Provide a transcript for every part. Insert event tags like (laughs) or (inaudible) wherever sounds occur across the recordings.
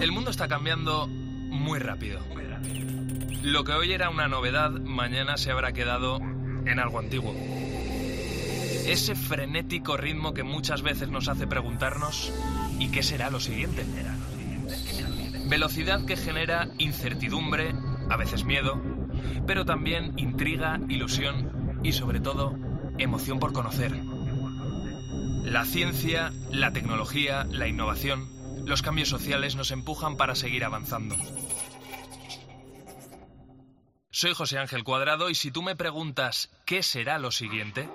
El mundo está cambiando muy rápido. Lo que hoy era una novedad, mañana se habrá quedado en algo antiguo. Ese frenético ritmo que muchas veces nos hace preguntarnos ¿y qué será lo siguiente? Velocidad que genera incertidumbre, a veces miedo, pero también intriga, ilusión y sobre todo emoción por conocer. La ciencia, la tecnología, la innovación, los cambios sociales nos empujan para seguir avanzando. Soy José Ángel Cuadrado y si tú me preguntas qué será lo siguiente,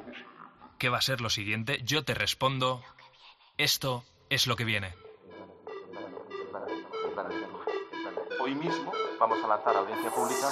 qué va a ser lo siguiente, yo te respondo, esto es lo que viene. Hoy mismo vamos a lanzar audiencia pública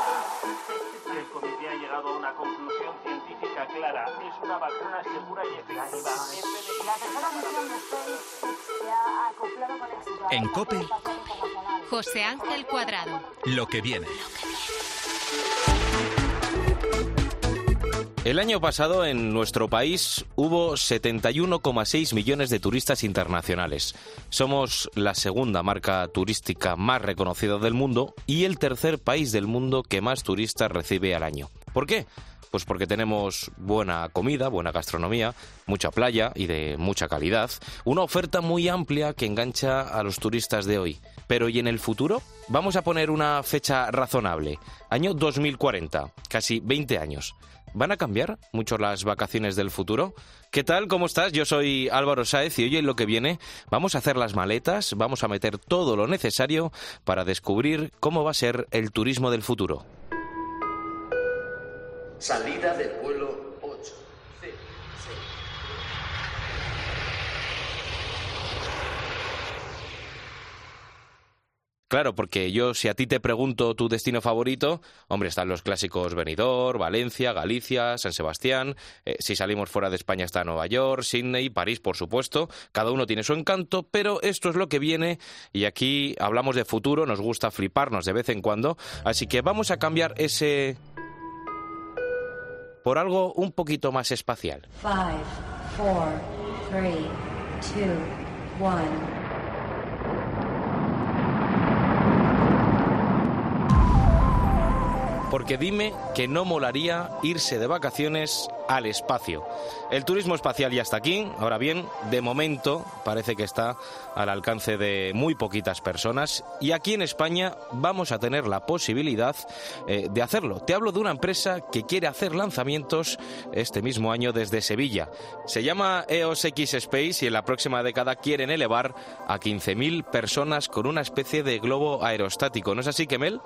el comité ha llegado a una conclusión científica clara. Es una vacuna segura y efectiva. La tercera misión de SpaceX se ha acoplado con éxito. En COPE, José Ángel Cuadrado. Lo que viene. El año pasado en nuestro país hubo 71,6 millones de turistas internacionales. Somos la segunda marca turística más reconocida del mundo y el tercer país del mundo que más turistas recibe al año. ¿Por qué? Pues porque tenemos buena comida, buena gastronomía, mucha playa y de mucha calidad, una oferta muy amplia que engancha a los turistas de hoy. Pero ¿y en el futuro? Vamos a poner una fecha razonable, año 2040, casi 20 años. ¿Van a cambiar mucho las vacaciones del futuro? ¿Qué tal? ¿Cómo estás? Yo soy Álvaro Sáez y hoy en lo que viene vamos a hacer las maletas, vamos a meter todo lo necesario para descubrir cómo va a ser el turismo del futuro. Salida del vuelo Claro, porque yo si a ti te pregunto tu destino favorito, hombre, están los clásicos Benidorm, Valencia, Galicia, San Sebastián. Eh, si salimos fuera de España está Nueva York, Sydney, París, por supuesto. Cada uno tiene su encanto, pero esto es lo que viene y aquí hablamos de futuro, nos gusta fliparnos de vez en cuando, así que vamos a cambiar ese por algo un poquito más espacial. Five, four, three, two, one. Porque dime que no molaría irse de vacaciones al espacio. El turismo espacial ya está aquí, ahora bien, de momento parece que está al alcance de muy poquitas personas y aquí en España vamos a tener la posibilidad eh, de hacerlo. Te hablo de una empresa que quiere hacer lanzamientos este mismo año desde Sevilla. Se llama EOS X Space y en la próxima década quieren elevar a 15.000 personas con una especie de globo aerostático. ¿No es así, Kemel?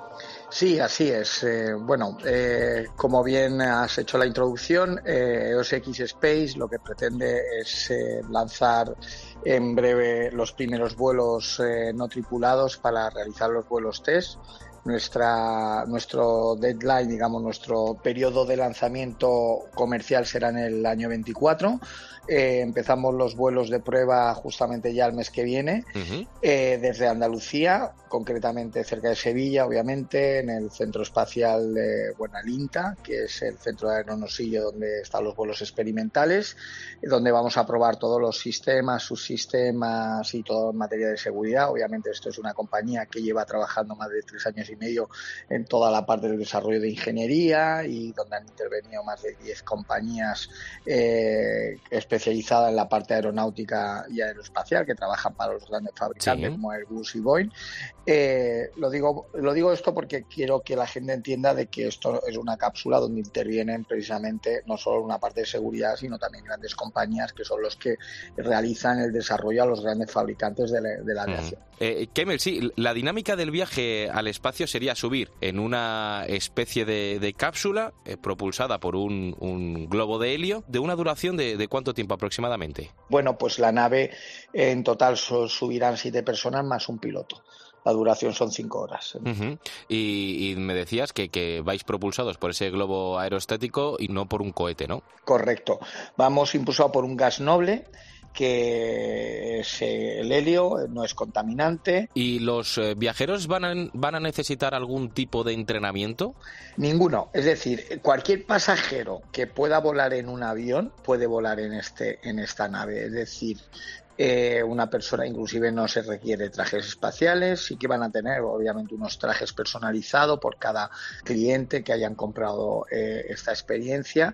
Sí, así es. Eh, bueno, eh, como bien has hecho la introducción, EOS X Space lo que pretende es lanzar en breve los primeros vuelos eh, no tripulados para realizar los vuelos test. Nuestra, nuestro deadline, digamos, nuestro periodo de lanzamiento comercial será en el año 24 eh, empezamos los vuelos de prueba justamente ya el mes que viene, eh, desde Andalucía, concretamente cerca de Sevilla, obviamente, en el Centro Espacial de Buenalinta, que es el centro de aeronosillo donde están los vuelos experimentales, donde vamos a probar todos los sistemas, subsistemas y todo en materia de seguridad. Obviamente, esto es una compañía que lleva trabajando más de tres años y medio en toda la parte del desarrollo de ingeniería y donde han intervenido más de diez compañías eh, especializada en la parte aeronáutica y aeroespacial, que trabajan para los grandes fabricantes como Airbus y Boeing. Eh, lo, digo, lo digo esto porque quiero que la gente entienda de que esto es una cápsula donde intervienen precisamente no solo una parte de seguridad, sino también grandes compañías que son los que realizan el desarrollo a los grandes fabricantes de la, aviación. Eh, Kemel, sí, la dinámica del viaje al espacio sería subir en una especie de, cápsula eh, propulsada por un, globo de helio de una duración de, de cuánto tiempo aproximadamente? Bueno, pues la nave en total subirán siete personas más un piloto. La duración son cinco horas. y, me decías que, que, vais propulsados por ese globo aerostático y no por un cohete, ¿no? Correcto. Vamos impulsados por un gas noble que el helio no es contaminante. ¿Y los eh, viajeros van a, van a necesitar algún tipo de entrenamiento? Ninguno. Es decir, cualquier pasajero que pueda volar en un avión puede volar en, este, en esta nave. Es decir, eh, una persona inclusive no se requiere trajes espaciales, sí que van a tener obviamente unos trajes personalizados por cada cliente que hayan comprado eh, esta experiencia,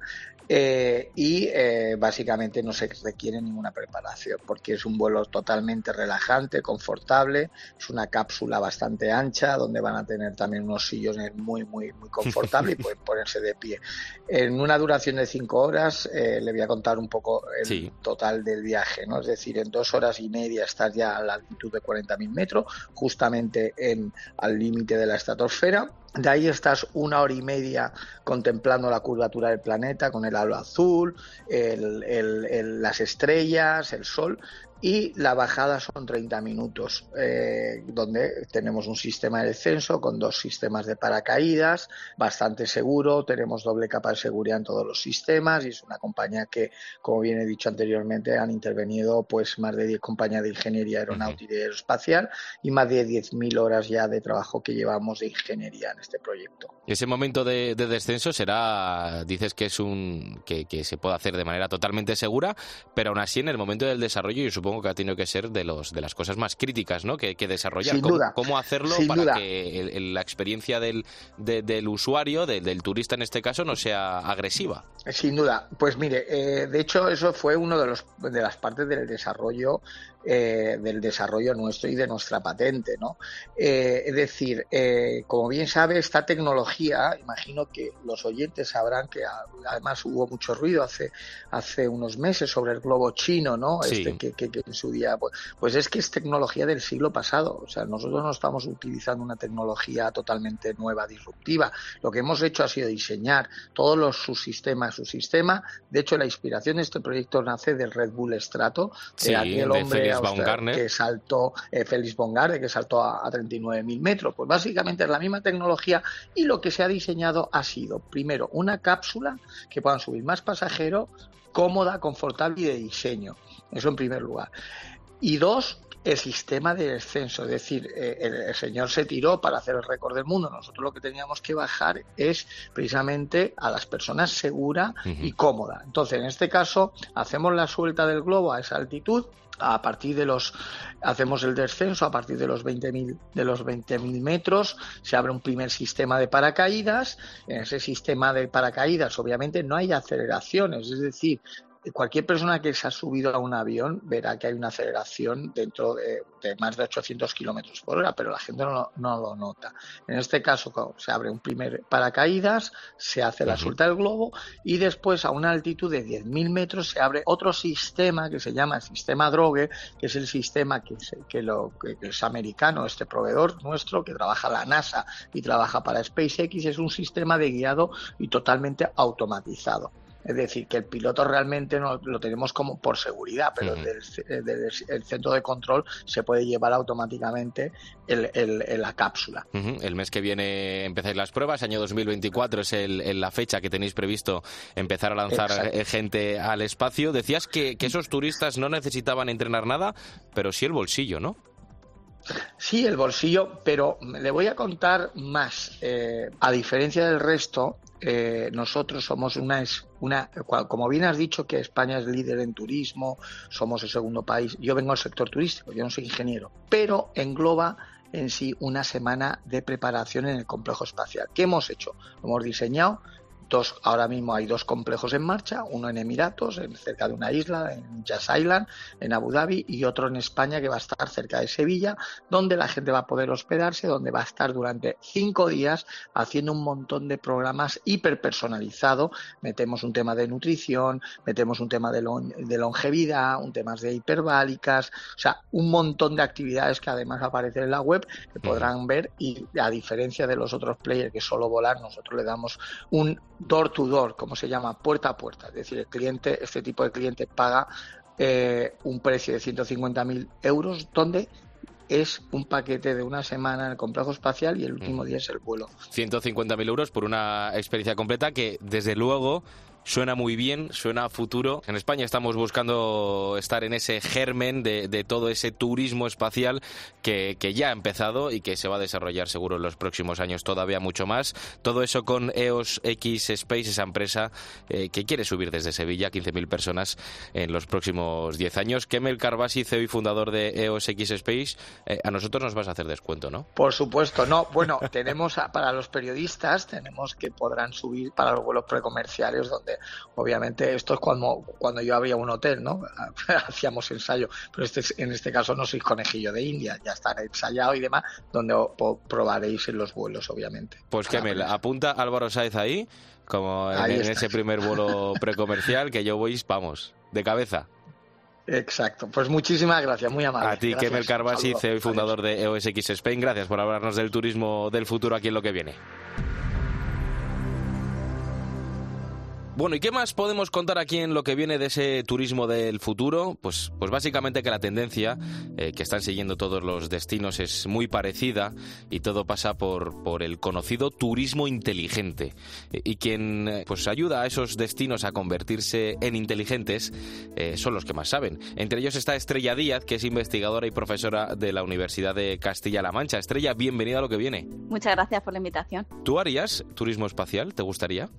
eh, y eh, básicamente no se requiere ninguna preparación porque es un vuelo totalmente relajante, confortable, es una cápsula bastante ancha donde van a tener también unos sillones muy, muy, muy confortables y (laughs) pueden ponerse de pie. En una duración de cinco horas eh, le voy a contar un poco el total del viaje, ¿no? Es decir, en dos horas y media estás ya a la altitud de 40.000 metros, justamente en, al límite de la estratosfera de ahí estás una hora y media contemplando la curvatura del planeta con el halo azul, las estrellas, el sol, y la bajada son 30 minutos, eh, donde tenemos un sistema de descenso con dos sistemas de paracaídas, bastante seguro, tenemos doble capa de seguridad en todos los sistemas y es una compañía que, como bien he dicho anteriormente, han intervenido pues más de 10 compañías de ingeniería aeronáutica y aeroespacial y más de 10.000 horas ya de trabajo que llevamos de ingeniería en este proyecto. Ese momento de, descenso será, dices que es un que, se puede hacer de manera totalmente segura, pero aún así en el momento del desarrollo yo supongo que ha tenido que ser de los de las cosas más críticas ¿no? que, que desarrollar. Sin ¿Cómo, duda. ¿Cómo, hacerlo para que la experiencia del, del usuario, del turista en este caso, no sea agresiva? Sin duda. Pues mire, eh, de hecho eso fue uno de, los, de las partes del desarrollo eh, del desarrollo nuestro y de nuestra patente, ¿no? Eh, es decir, eh, como bien sabe, esta tecnología, imagino que los oyentes sabrán que además hubo mucho ruido hace, hace unos meses sobre el globo chino, ¿no? Este, que, que, en su día, pues, pues, es que es tecnología del siglo pasado, o sea, nosotros no estamos utilizando una tecnología totalmente nueva, disruptiva. Lo que hemos hecho ha sido diseñar todos los subsistemas, su sistema. De hecho, la inspiración de este proyecto nace del Red Bull Strato, de aquel hombre que saltó, eh, Félix Bongarde, que saltó a, a 39.000 metros. Pues básicamente es la misma tecnología y lo que se ha diseñado ha sido, primero, una cápsula que puedan subir más pasajeros, cómoda, confortable y de diseño. Eso en primer lugar. Y dos, el sistema de descenso, es decir, eh, el, señor se tiró para hacer el récord del mundo. Nosotros lo que teníamos que bajar es precisamente a las personas segura y cómoda. Entonces, en este caso, hacemos la suelta del globo a esa altitud. A partir de los hacemos el descenso a partir de los 20.000 de los 20.000 metros se abre un primer sistema de paracaídas en ese sistema de paracaídas obviamente no hay aceleraciones es decir cualquier persona que se ha subido a un avión verá que hay una aceleración dentro de, más de 800 kilómetros por hora, pero la gente no, lo nota. En este caso, se abre un primer paracaídas, se hace la suelta del globo y después a una altitud de 10.000 metros se abre otro sistema que se llama el sistema Drogue, que es el sistema que, que, lo, que es americano, este proveedor nuestro que trabaja la NASA y trabaja para SpaceX, es un sistema de guiado y totalmente automatizado. Es decir, que el piloto realmente no lo tenemos como por seguridad, pero desde, el centro de control se puede llevar automáticamente el, la cápsula. El mes que viene empezáis las pruebas, año 2024 es la fecha que tenéis previsto empezar a lanzar eh, gente al espacio. Decías que, esos turistas no necesitaban entrenar nada, pero sí el bolsillo, ¿no? Sí, el bolsillo, pero le voy a contar más. Eh, a diferencia del resto, eh, nosotros somos una, una, como bien has dicho que España es líder en turismo, somos el segundo país, yo vengo del sector turístico, yo no soy ingeniero, pero engloba en sí una semana de preparación en el complejo espacial. ¿Qué hemos hecho? hemos diseñado ahora mismo hay dos complejos en marcha, uno en Emiratos, en, cerca de una isla, en Jazz Island, en Abu Dhabi, y otro en España que va a estar cerca de Sevilla, donde la gente va a poder hospedarse, donde va a estar durante cinco días haciendo un montón de programas hiperpersonalizados. Metemos un tema de nutrición, metemos un tema de, de longevidad, un tema de hiperbálicas, o sea, un montón de actividades que además aparecen en la web que podrán ver y a diferencia de los otros players que solo volar, nosotros le damos un door to door, como se llama, puerta a puerta. Es decir, el cliente, este tipo de cliente paga eh, un precio de 150.000 euros donde es un paquete de una semana en el complejo espacial y el último día es el vuelo. 150.000 euros por una experiencia completa que, desde luego, suena muy bien, suena a futuro. En España estamos buscando estar en ese germen de, todo ese turismo espacial que, ya ha empezado y que se va a desarrollar seguro en los próximos años todavía mucho más. Todo eso con EOS X Space, esa empresa eh, que quiere subir desde Sevilla 15.000 personas en los próximos 10 años. Kemel Carbasi, CEO y fundador de EOS X Space, eh, a nosotros nos vas a hacer descuento, ¿no? Por supuesto, no. Bueno, (laughs) tenemos para los periodistas, tenemos que podrán subir para los vuelos precomerciales donde obviamente esto es cuando, cuando yo abría un hotel, ¿no? (laughs) Hacíamos ensayo, pero este, en este caso no sois conejillo de India, ya está ensayado y demás, donde probaréis en los vuelos, obviamente. Pues me apunta Álvaro Sáez ahí, como en, ese primer vuelo (laughs) precomercial, que yo voy, vamos, de cabeza. Exacto, pues muchísimas gracias, muy amable. A ti, Kemel Carbasi, CEO y fundador de EOS X Spain, gracias por hablarnos del turismo del futuro aquí en lo que viene. Bueno, ¿y qué más podemos contar aquí en lo que viene de ese turismo del futuro? Pues, pues básicamente que la tendencia eh, que están siguiendo todos los destinos es muy parecida y todo pasa por, por el conocido turismo inteligente. Y quien eh, pues ayuda a esos destinos a convertirse en inteligentes eh, son los que más saben. Entre ellos está Estrella Díaz, que es investigadora y profesora de la Universidad de Castilla-La Mancha. Estrella, bienvenida a lo que viene. Muchas gracias por la invitación. ¿Tú harías turismo espacial? ¿Te gustaría?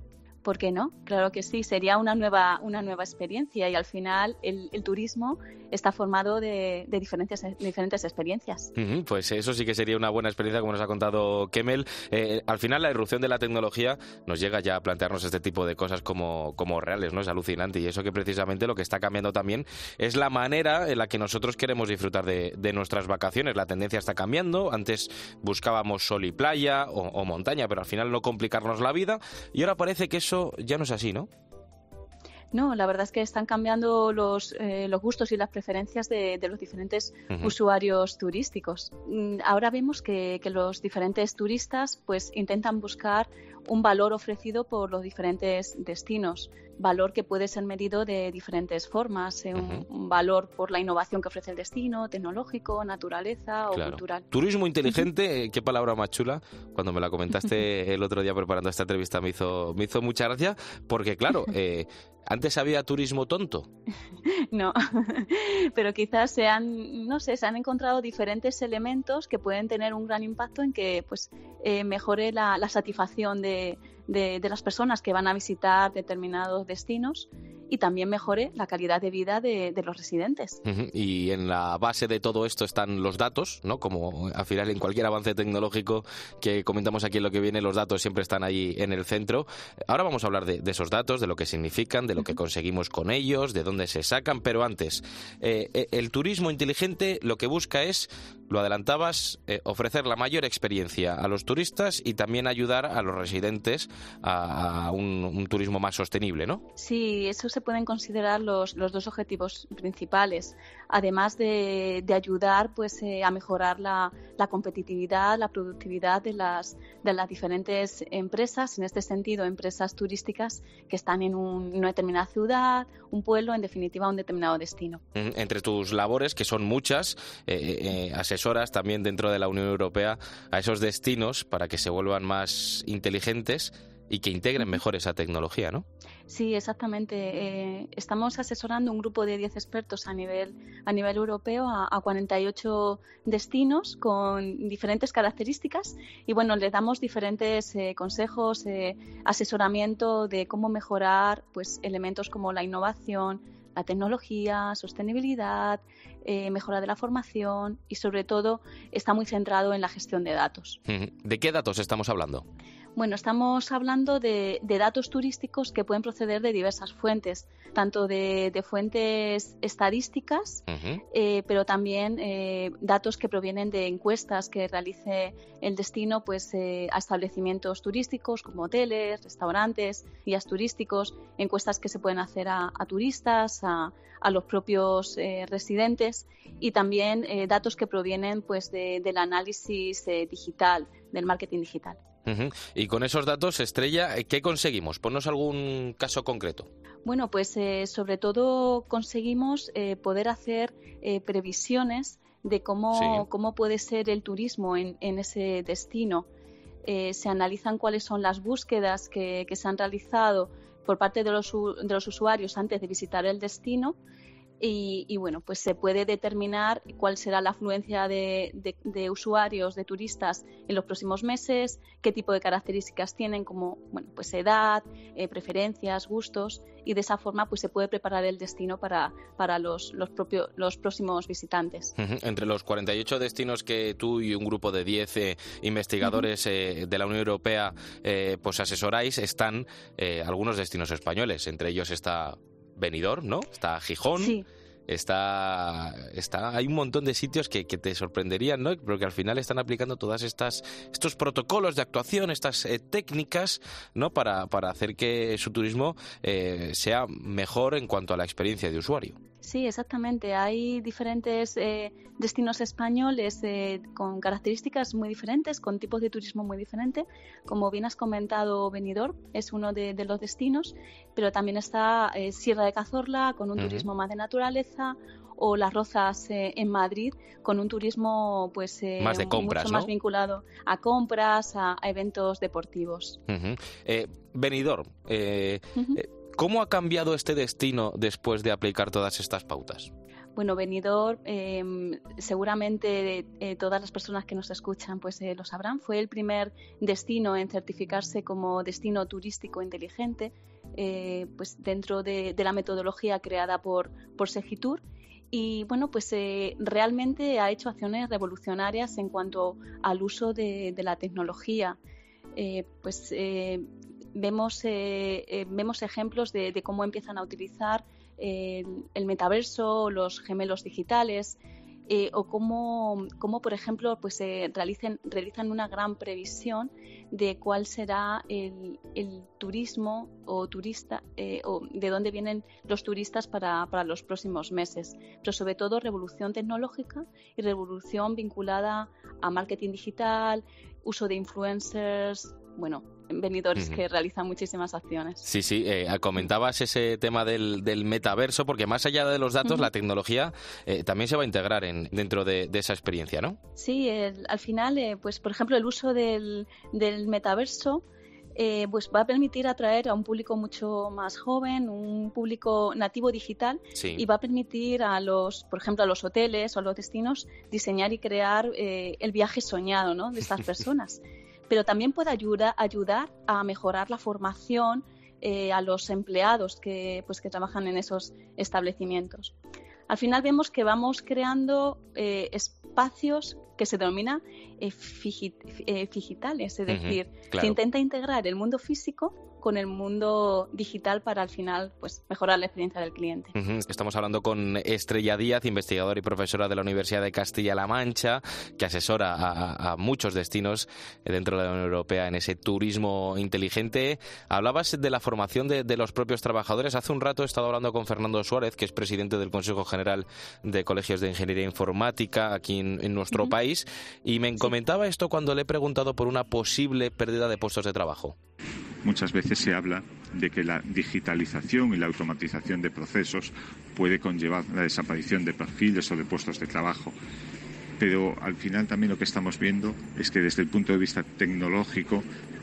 ¿Por qué no? Claro que sí, sería una nueva, una nueva experiencia y al final el, turismo está formado de, diferentes, diferentes experiencias. pues eso sí que sería una buena experiencia, como nos ha contado Kemel. Eh, al final la irrupción de la tecnología nos llega ya a plantearnos este tipo de cosas como, como reales, ¿no? Es alucinante y eso que precisamente lo que está cambiando también es la manera en la que nosotros queremos disfrutar de, nuestras vacaciones. La tendencia está cambiando. Antes buscábamos sol y playa o, o montaña, pero al final no complicarnos la vida y ahora parece que eso ya no es así, ¿no? No, la verdad es que están cambiando los, eh, los gustos y las preferencias de, los diferentes usuarios turísticos. Mm, ahora vemos que, que, los diferentes turistas pues intentan buscar un valor ofrecido por los diferentes destinos valor que puede ser medido de diferentes formas, eh, un, valor por la innovación que ofrece el destino, tecnológico, naturaleza o cultural. Turismo inteligente, eh, qué palabra más chula. Cuando me la comentaste (laughs) el otro día preparando esta entrevista me hizo, me hizo mucha gracia, porque claro, eh, (laughs) antes había turismo tonto. (laughs) No, (laughs) pero quizás se han, no sé, se han encontrado diferentes elementos que pueden tener un gran impacto en que pues mejore la satisfacción de, de, las personas que van a visitar determinados destinos y también mejore la calidad de vida de, los residentes. Y en la base de todo esto están los datos, ¿no? Como al final en cualquier avance tecnológico que comentamos aquí en lo que viene, los datos siempre están ahí en el centro. Ahora vamos a hablar de, esos datos, de lo que significan, de lo que conseguimos con ellos, de dónde se sacan, pero antes, eh, eh, el turismo inteligente lo que busca es, lo adelantabas, eh, ofrecer la mayor experiencia a los turistas y también ayudar a los residentes a, un, turismo más sostenible, ¿no? Sí, eso se pueden considerar los, los dos objetivos principales, además de, de ayudar pues, eh, a mejorar la, la, competitividad, la productividad de las, de las diferentes empresas, en este sentido, empresas turísticas que están en, una determinada ciudad, un pueblo, en definitiva, un determinado destino. Entre tus labores, que son muchas, eh, eh, asesoras también dentro de la Unión Europea a esos destinos para que se vuelvan más inteligentes y que integren mejor esa tecnología, ¿no? Sí, exactamente. Eh, estamos asesorando un grupo de 10 expertos a nivel, a nivel europeo a, a, 48 destinos con diferentes características y bueno, les damos diferentes eh, consejos, eh, asesoramiento de cómo mejorar pues elementos como la innovación, la tecnología, sostenibilidad, mejora de la formación y sobre todo está muy centrado en la gestión de datos. ¿De qué datos estamos hablando? Bueno, estamos hablando de, datos turísticos que pueden proceder de diversas fuentes, tanto de, fuentes estadísticas, eh, pero también eh, datos que provienen de encuestas que realice el destino pues, eh, a establecimientos turísticos como hoteles, restaurantes, guías turísticos, encuestas que se pueden hacer a, turistas, a, los propios residentes y también datos que provienen pues, del análisis digital, del marketing digital. Y con esos datos, Estrella, ¿qué conseguimos? Ponnos algún caso concreto. Bueno, pues eh, sobre todo conseguimos eh, poder hacer eh, previsiones de cómo, cómo puede ser el turismo en, ese destino. se analizan cuáles son las búsquedas que, se han realizado por parte de los, de los usuarios antes de visitar el destino y, bueno, pues se puede determinar cuál será la afluencia de, usuarios, de turistas en los próximos meses, qué tipo de características tienen, como bueno, pues edad, eh, preferencias, gustos, y de esa forma pues se puede preparar el destino para, para los, los, propios, los próximos visitantes. Entre los 48 destinos que tú y un grupo de 10 eh, investigadores eh, de la Unión Europea pues asesoráis, están algunos destinos españoles. Entre ellos está Benidorm, ¿no? Está Gijón. Está, está, hay un montón de sitios que, te sorprenderían, ¿no? Porque al final están aplicando todas estas, estos protocolos de actuación, estas eh, técnicas, ¿no? Para, para hacer que su turismo eh, sea mejor en cuanto a la experiencia de usuario. Sí, exactamente. Hay diferentes eh, destinos españoles eh, con características muy diferentes, con tipos de turismo muy diferentes. Como bien has comentado, Benidorm es uno de, los destinos, pero también está eh, Sierra de Cazorla con un turismo más de naturaleza o Las Rozas en Madrid con un turismo pues más de compras, mucho más vinculado a compras, a, eventos deportivos. Benidorm. ¿Cómo ha cambiado este destino después de aplicar todas estas pautas? Bueno, Benidorm, em, seguramente eh, todas las personas que nos escuchan pues eh, lo sabrán, fue el primer destino en certificarse como destino turístico inteligente, eh, pues dentro de, la metodología creada por, por Segitur. Y bueno, pues realmente ha hecho acciones revolucionarias en cuanto al uso de la tecnología. pues vemos, eh, eh, vemos ejemplos de, cómo empiezan a utilizar eh, el metaverso, los gemelos digitales, o cómo, cómo, por ejemplo, pues realicen, realizan una gran previsión de cuál será el, turismo o turista, o de dónde vienen los turistas para, para, los próximos meses. Pero sobre todo revolución tecnológica y revolución vinculada a marketing digital, uso de influencers, bueno, venidores que realizan muchísimas acciones. Sí, sí, eh, comentabas ese tema del, metaverso, porque más allá de los datos, la tecnología eh, también se va a integrar en, dentro de, esa experiencia, ¿no? Sí, al final, eh, pues por ejemplo, el uso del, metaverso pues va a permitir atraer a un público mucho más joven, un público nativo digital y va a permitir a los, por ejemplo, a los hoteles o a los destinos diseñar y crear el viaje soñado ¿no? de estas (laughs) personas pero también puede ayudar, ayudar a mejorar la formación eh, a los empleados que, pues, que trabajan en esos establecimientos. Al final vemos que vamos creando eh, espacios que se denominan eh, digitales, es decir, se intenta integrar el mundo físico con el mundo digital para al final pues mejorar la experiencia del cliente. Estamos hablando con Estrella Díaz, investigadora y profesora de la Universidad de Castilla-La Mancha, que asesora a, muchos destinos dentro de la Unión Europea en ese turismo inteligente. Hablabas de la formación de, los propios trabajadores. Hace un rato he estado hablando con Fernando Suárez, que es presidente del Consejo General de Colegios de Ingeniería Informática aquí en, nuestro país, y me comentaba esto cuando le he preguntado por una posible pérdida de puestos de trabajo. Muchas veces se habla de que la digitalización y la automatización de procesos puede conllevar la desaparición de perfiles o de puestos de trabajo. Pero al final también lo que estamos viendo es que desde el punto de vista tecnológico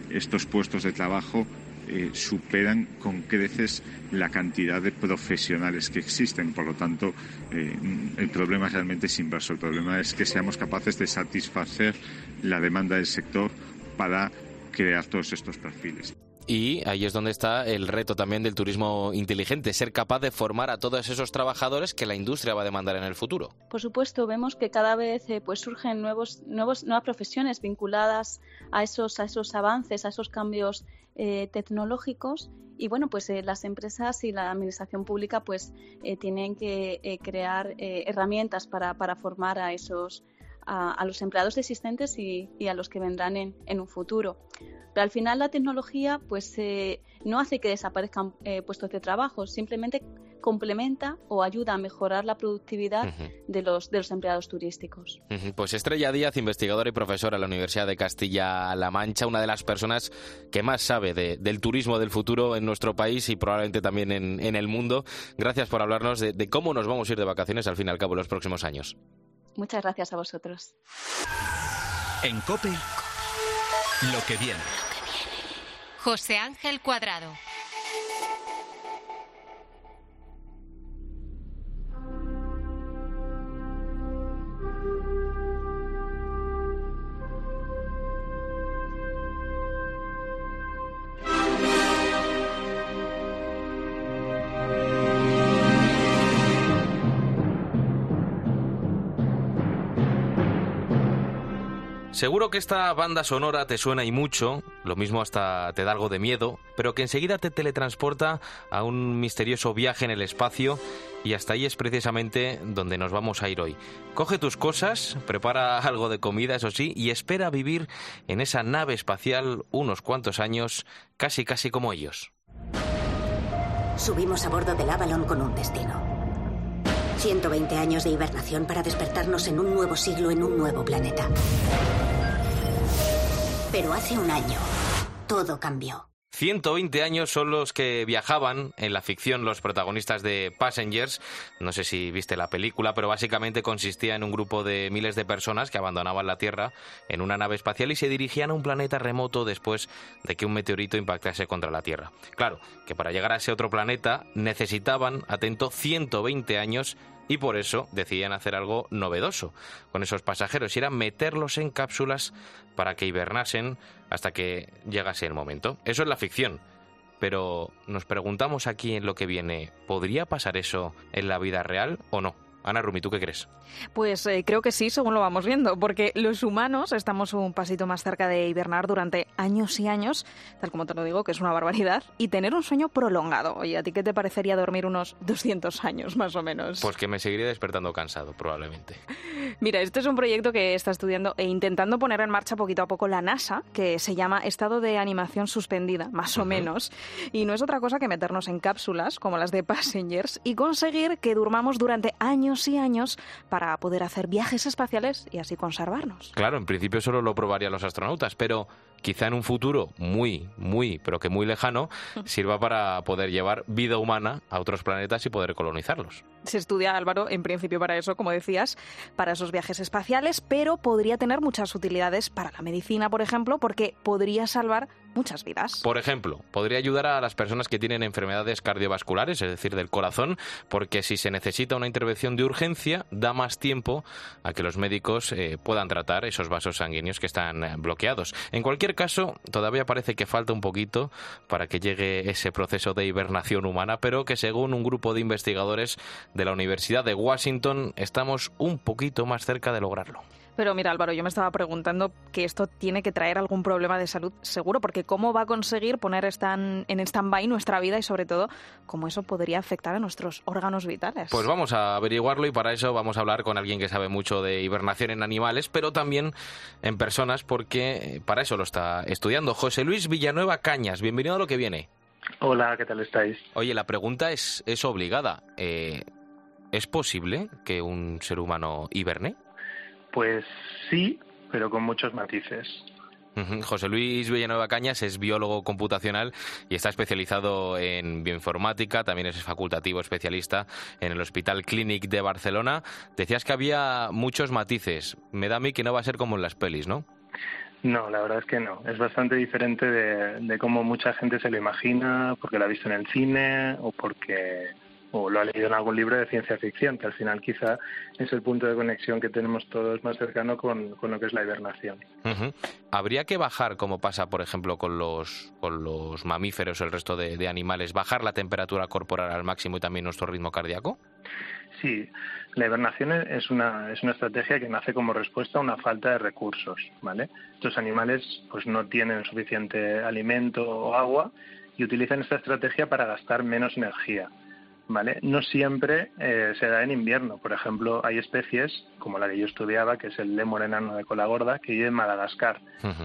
estos puestos de trabajo eh, superan con creces la cantidad de profesionales que existen. Por lo tanto, eh, el problema realmente es inverso. El problema es que seamos capaces de satisfacer la demanda del sector para crear todos estos perfiles. Y ahí es donde está el reto también del turismo inteligente, ser capaz de formar a todos esos trabajadores que la industria va a demandar en el futuro. Por supuesto, vemos que cada vez eh, pues surgen nuevos, nuevos, nuevas profesiones vinculadas a esos, a esos avances, a esos cambios eh, tecnológicos y bueno pues eh, las empresas y la administración pública pues tienen que crear herramientas para, para formar a esos a, los empleados existentes y, a los que vendrán en, en, un futuro. Pero al final la tecnología pues eh, no hace que desaparezcan eh, puestos de trabajo, simplemente complementa o ayuda a mejorar la productividad de, los, de los empleados turísticos. Pues Estrella Díaz, investigadora y profesora en la Universidad de Castilla-La Mancha, una de las personas que más sabe del turismo del futuro en nuestro país y probablemente también en, en el mundo. Gracias por hablarnos de, de cómo nos vamos a ir de vacaciones al fin y al cabo en los próximos años. Muchas gracias a vosotros. En COPE, lo que viene. José Ángel Cuadrado. Seguro que esta banda sonora te suena y mucho, lo mismo hasta te da algo de miedo, pero que enseguida te teletransporta a un misterioso viaje en el espacio y hasta ahí es precisamente donde nos vamos a ir hoy. Coge tus cosas, prepara (laughs) algo de comida, eso sí, y espera vivir en esa nave espacial unos cuantos años, casi casi como ellos. Subimos a bordo del Avalon con un destino. 120 años de hibernación para despertarnos en un nuevo siglo en un nuevo planeta. Pero hace un año, todo cambió. 120 años son los que viajaban en la ficción los protagonistas de Passengers. No sé si viste la película, pero básicamente consistía en un grupo de miles de personas que abandonaban la Tierra en una nave espacial y se dirigían a un planeta remoto después de que un meteorito impactase contra la Tierra. Claro, que para llegar a ese otro planeta necesitaban, atento, 120 años y por eso decidían hacer algo novedoso con esos pasajeros y era meterlos en cápsulas para que hibernasen hasta que llegase el momento. Eso es la ficción. Pero nos preguntamos aquí en lo que viene, ¿podría pasar eso en la vida real o no? Ana Rumi, ¿tú qué crees? Pues eh, creo que sí, según lo vamos viendo, porque los humanos estamos un pasito más cerca de hibernar durante años y años, tal como te lo digo, que es una barbaridad, y tener un sueño prolongado. Oye, ¿a ti qué te parecería dormir unos 200 años más o menos? Pues que me seguiría despertando cansado, probablemente. (laughs) Mira, este es un proyecto que está estudiando e intentando poner en marcha poquito a poco la NASA, que se llama Estado de Animación Suspendida, más o menos, y no es otra cosa que meternos en cápsulas, como las de (laughs) Passengers, y conseguir que durmamos durante años y años para poder hacer viajes espaciales y así conservarnos. Claro, en principio solo lo probarían los astronautas, pero quizá en un futuro muy, muy, pero que muy lejano, (laughs) sirva para poder llevar vida humana a otros planetas y poder colonizarlos. Se estudia, Álvaro, en principio para eso, como decías, para esos viajes espaciales, pero podría tener muchas utilidades para la medicina, por ejemplo, porque podría salvar muchas vidas. Por ejemplo, podría ayudar a las personas que tienen enfermedades cardiovasculares, es decir, del corazón, porque si se necesita una intervención de urgencia, da más tiempo a que los médicos eh, puedan tratar esos vasos sanguíneos que están eh, bloqueados. En cualquier caso, todavía parece que falta un poquito para que llegue ese proceso de hibernación humana, pero que según un grupo de investigadores de la Universidad de Washington estamos un poquito más cerca de lograrlo. Pero mira, Álvaro, yo me estaba preguntando que esto tiene que traer algún problema de salud seguro, porque ¿cómo va a conseguir poner en stand-by nuestra vida y sobre todo cómo eso podría afectar a nuestros órganos vitales? Pues vamos a averiguarlo y para eso vamos a hablar con alguien que sabe mucho de hibernación en animales, pero también en personas, porque para eso lo está estudiando. José Luis Villanueva Cañas, bienvenido a lo que viene. Hola, ¿qué tal estáis? Oye, la pregunta es, es obligada. Eh, ¿Es posible que un ser humano hiberne? Pues sí, pero con muchos matices. José Luis Villanueva Cañas es biólogo computacional y está especializado en bioinformática, también es facultativo especialista en el Hospital Clínic de Barcelona. Decías que había muchos matices. Me da a mí que no va a ser como en las pelis, ¿no? No, la verdad es que no. Es bastante diferente de, de cómo mucha gente se lo imagina, porque lo ha visto en el cine o porque o lo ha leído en algún libro de ciencia ficción, que al final quizá es el punto de conexión que tenemos todos más cercano con, lo que es la hibernación. ¿Habría que bajar, como pasa, por ejemplo, con los, con los mamíferos o el resto de, animales, bajar la temperatura corporal al máximo y también nuestro ritmo cardíaco? Sí, la hibernación es una, es una estrategia que nace como respuesta a una falta de recursos, ¿vale? Estos animales pues no tienen suficiente alimento o agua y utilizan esta estrategia para gastar menos energía. ¿Vale? No siempre eh, se da en invierno. Por ejemplo, hay especies, como la que yo estudiaba, que es el lemur enano de cola gorda, que vive en Madagascar.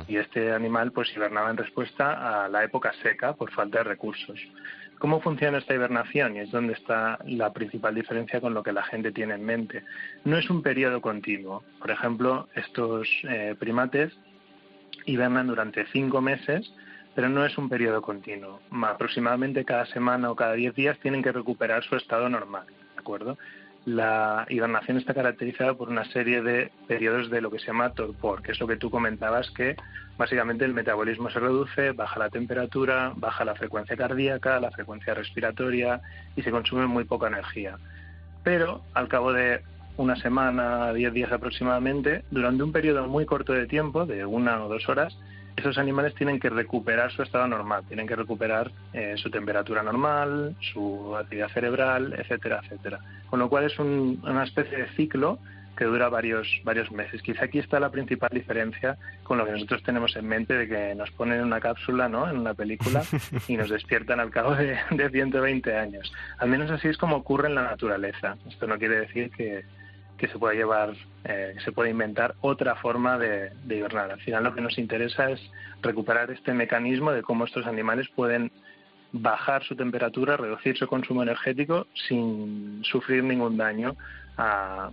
Y este animal pues hibernaba en respuesta a la época seca por falta de recursos. ¿Cómo funciona esta hibernación? Y es donde está la principal diferencia con lo que la gente tiene en mente. No es un periodo continuo. Por ejemplo, estos eh, primates hibernan durante cinco meses pero no es un periodo continuo. Aproximadamente cada semana o cada diez días tienen que recuperar su estado normal, ¿de acuerdo? La hibernación está caracterizada por una serie de periodos de lo que se llama torpor, que es lo que tú comentabas, que básicamente el metabolismo se reduce, baja la temperatura, baja la frecuencia cardíaca, la frecuencia respiratoria y se consume muy poca energía. Pero al cabo de una semana, diez días aproximadamente, durante un periodo muy corto de tiempo, de una o dos horas, esos animales tienen que recuperar su estado normal, tienen que recuperar eh, su temperatura normal, su actividad cerebral, etcétera, etcétera. Con lo cual es una especie de ciclo que dura varios, varios meses. Quizá aquí está la principal diferencia con lo que nosotros tenemos en mente de que nos ponen en una cápsula, ¿no? En una película (laughs) y nos despiertan al cabo de, de 120 años. Al menos así es como ocurre en la naturaleza. Esto no quiere decir que, que se pueda llevar, eh, se pueda inventar otra forma de, hibernar. Al final lo que nos interesa es recuperar este mecanismo de cómo estos animales pueden bajar su temperatura, reducir su consumo energético sin sufrir ningún daño a,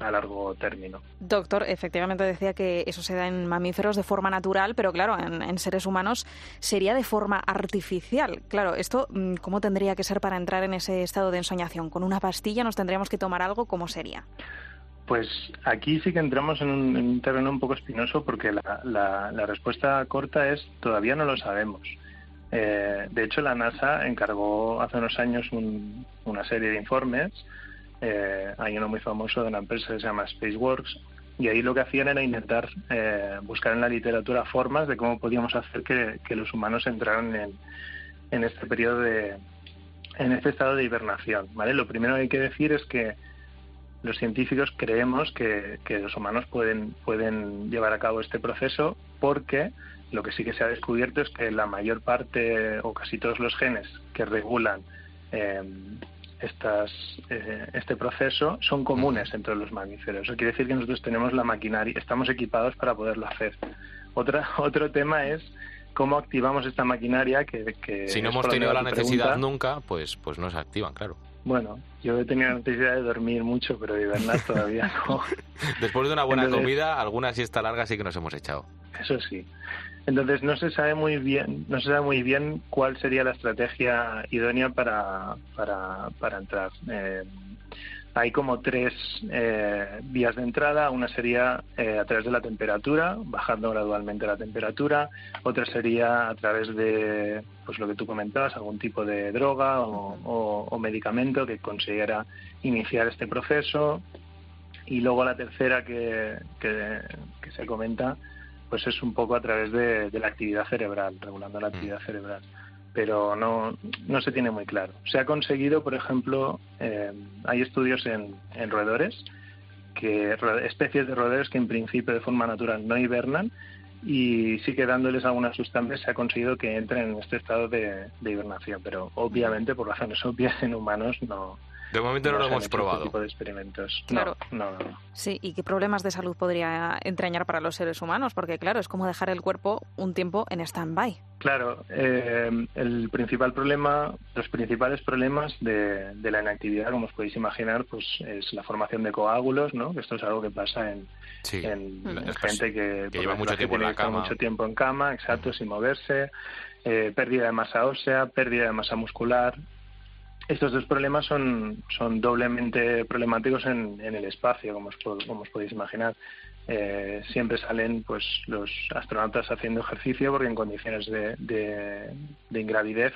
a largo término. Doctor, efectivamente decía que eso se da en mamíferos de forma natural, pero claro, en, seres humanos sería de forma artificial. Claro, esto, mm, ¿cómo tendría que ser para entrar en ese estado de ensoñación? ¿Con una pastilla nos tendríamos que tomar algo? ¿Cómo sería? Pues aquí sí que entramos en un, terreno un poco espinoso porque la, respuesta corta es todavía no lo sabemos. Eh, de hecho, la NASA encargó hace unos años una serie de informes eh, hay uno muy famoso de una empresa que se llama Spaceworks, y ahí lo que hacían era intentar eh, buscar en la literatura formas de cómo podíamos hacer que, los humanos entraran en, en, este periodo de en este estado de hibernación vale lo primero que hay que decir es que los científicos creemos que, que los humanos pueden pueden llevar a cabo este proceso porque lo que sí que se ha descubierto es que la mayor parte o casi todos los genes que regulan eh, estas, eh, este proceso son comunes entre los mamíferos. Eso quiere decir que nosotros tenemos la maquinaria, estamos equipados para poderlo hacer. Otra, (laughs) otro tema es cómo activamos esta maquinaria que... que si no hemos tenido la necesidad nunca, pues, pues no se activan, claro. Bueno, yo he tenido la necesidad de dormir mucho, pero de hibernar (laughs) todavía no. Después de una buena comida, alguna siesta larga sí que nos hemos echado. Eso sí. Entonces no se sabe muy bien, no se sabe muy bien cuál sería la estrategia idónea para, para, para entrar. Eh, hay como tres eh, vías de entrada. Una sería eh, a través de la temperatura, bajando gradualmente la temperatura. Otra sería a través de, pues lo que tú comentabas, algún tipo de droga o, medicamento que consiguiera iniciar este proceso. Y luego la tercera que, que se comenta pues es un poco a través de, la actividad cerebral, regulando la mm. actividad cerebral. Pero no, no se tiene muy claro. Se ha conseguido, por ejemplo, eh, hay estudios en, roedores, que especies de roedores que en principio de forma natural no hibernan y sí que dándoles algunas sustancias se ha conseguido que entren en este estado de, de hibernación, pero obviamente por razones obvias en humanos no, de momento no, lo hemos probado. Tipo de experimentos. Claro. No, no, Sí, ¿y qué problemas de salud podría entrañar para los seres humanos? Porque, claro, es como dejar el cuerpo un tiempo en stand-by. Claro, eh, el principal problema, los principales problemas de, la inactividad, como os podéis imaginar, pues es la formación de coágulos, ¿no? Esto es algo que pasa en, gente que, lleva mucho tiempo en la cama. Mucho tiempo en cama, exacto, sin moverse. Eh, pérdida de masa ósea, pérdida de masa muscular, estos dos problemas son, son doblemente problemáticos en, el espacio, como os, como os podéis imaginar. Eh, siempre salen pues los astronautas haciendo ejercicio porque en condiciones de, de, ingravidez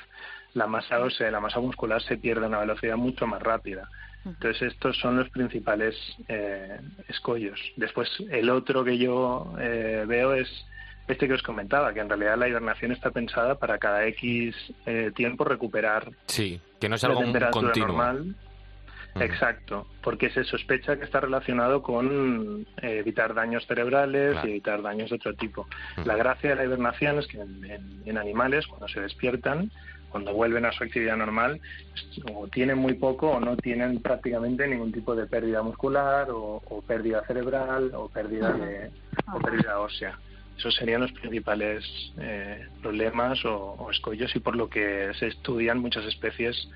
la masa ósea, la masa muscular se pierde a una velocidad mucho más rápida. Entonces estos son los principales eh, escollos. Después el otro que yo eh, veo es este que os comentaba, que en realidad la hibernación está pensada para cada X eh, tiempo recuperar sí, que no es algo temperatura normal. Exacto, porque se sospecha que está relacionado con eh, evitar daños cerebrales y evitar daños de otro tipo. La gracia de la hibernación es que en, animales, cuando se despiertan, cuando vuelven a su actividad normal, o tienen muy poco o no tienen prácticamente ningún tipo de pérdida muscular o, pérdida cerebral o pérdida, de, o pérdida ósea. Esos serían los principales eh, problemas o, escollos y por lo que se estudian muchas especies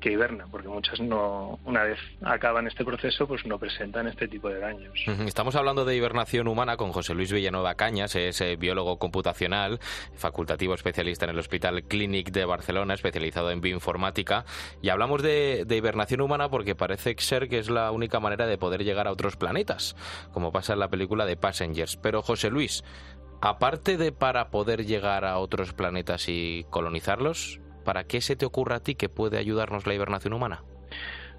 que hibernan, porque muchas no, una vez acaban este proceso, pues no presentan este tipo de daños. Estamos hablando de hibernación humana con José Luis Villanueva Cañas, es eh, biólogo computacional, facultativo especialista en el Hospital Clínic de Barcelona, especializado en bioinformática, y hablamos de, de hibernación humana porque parece ser que es la única manera de poder llegar a otros planetas, como pasa en la película de Passengers. Pero José Luis, aparte de para poder llegar a otros planetas y colonizarlos, ¿para qué se te ocurre a ti que puede ayudarnos la hibernación humana?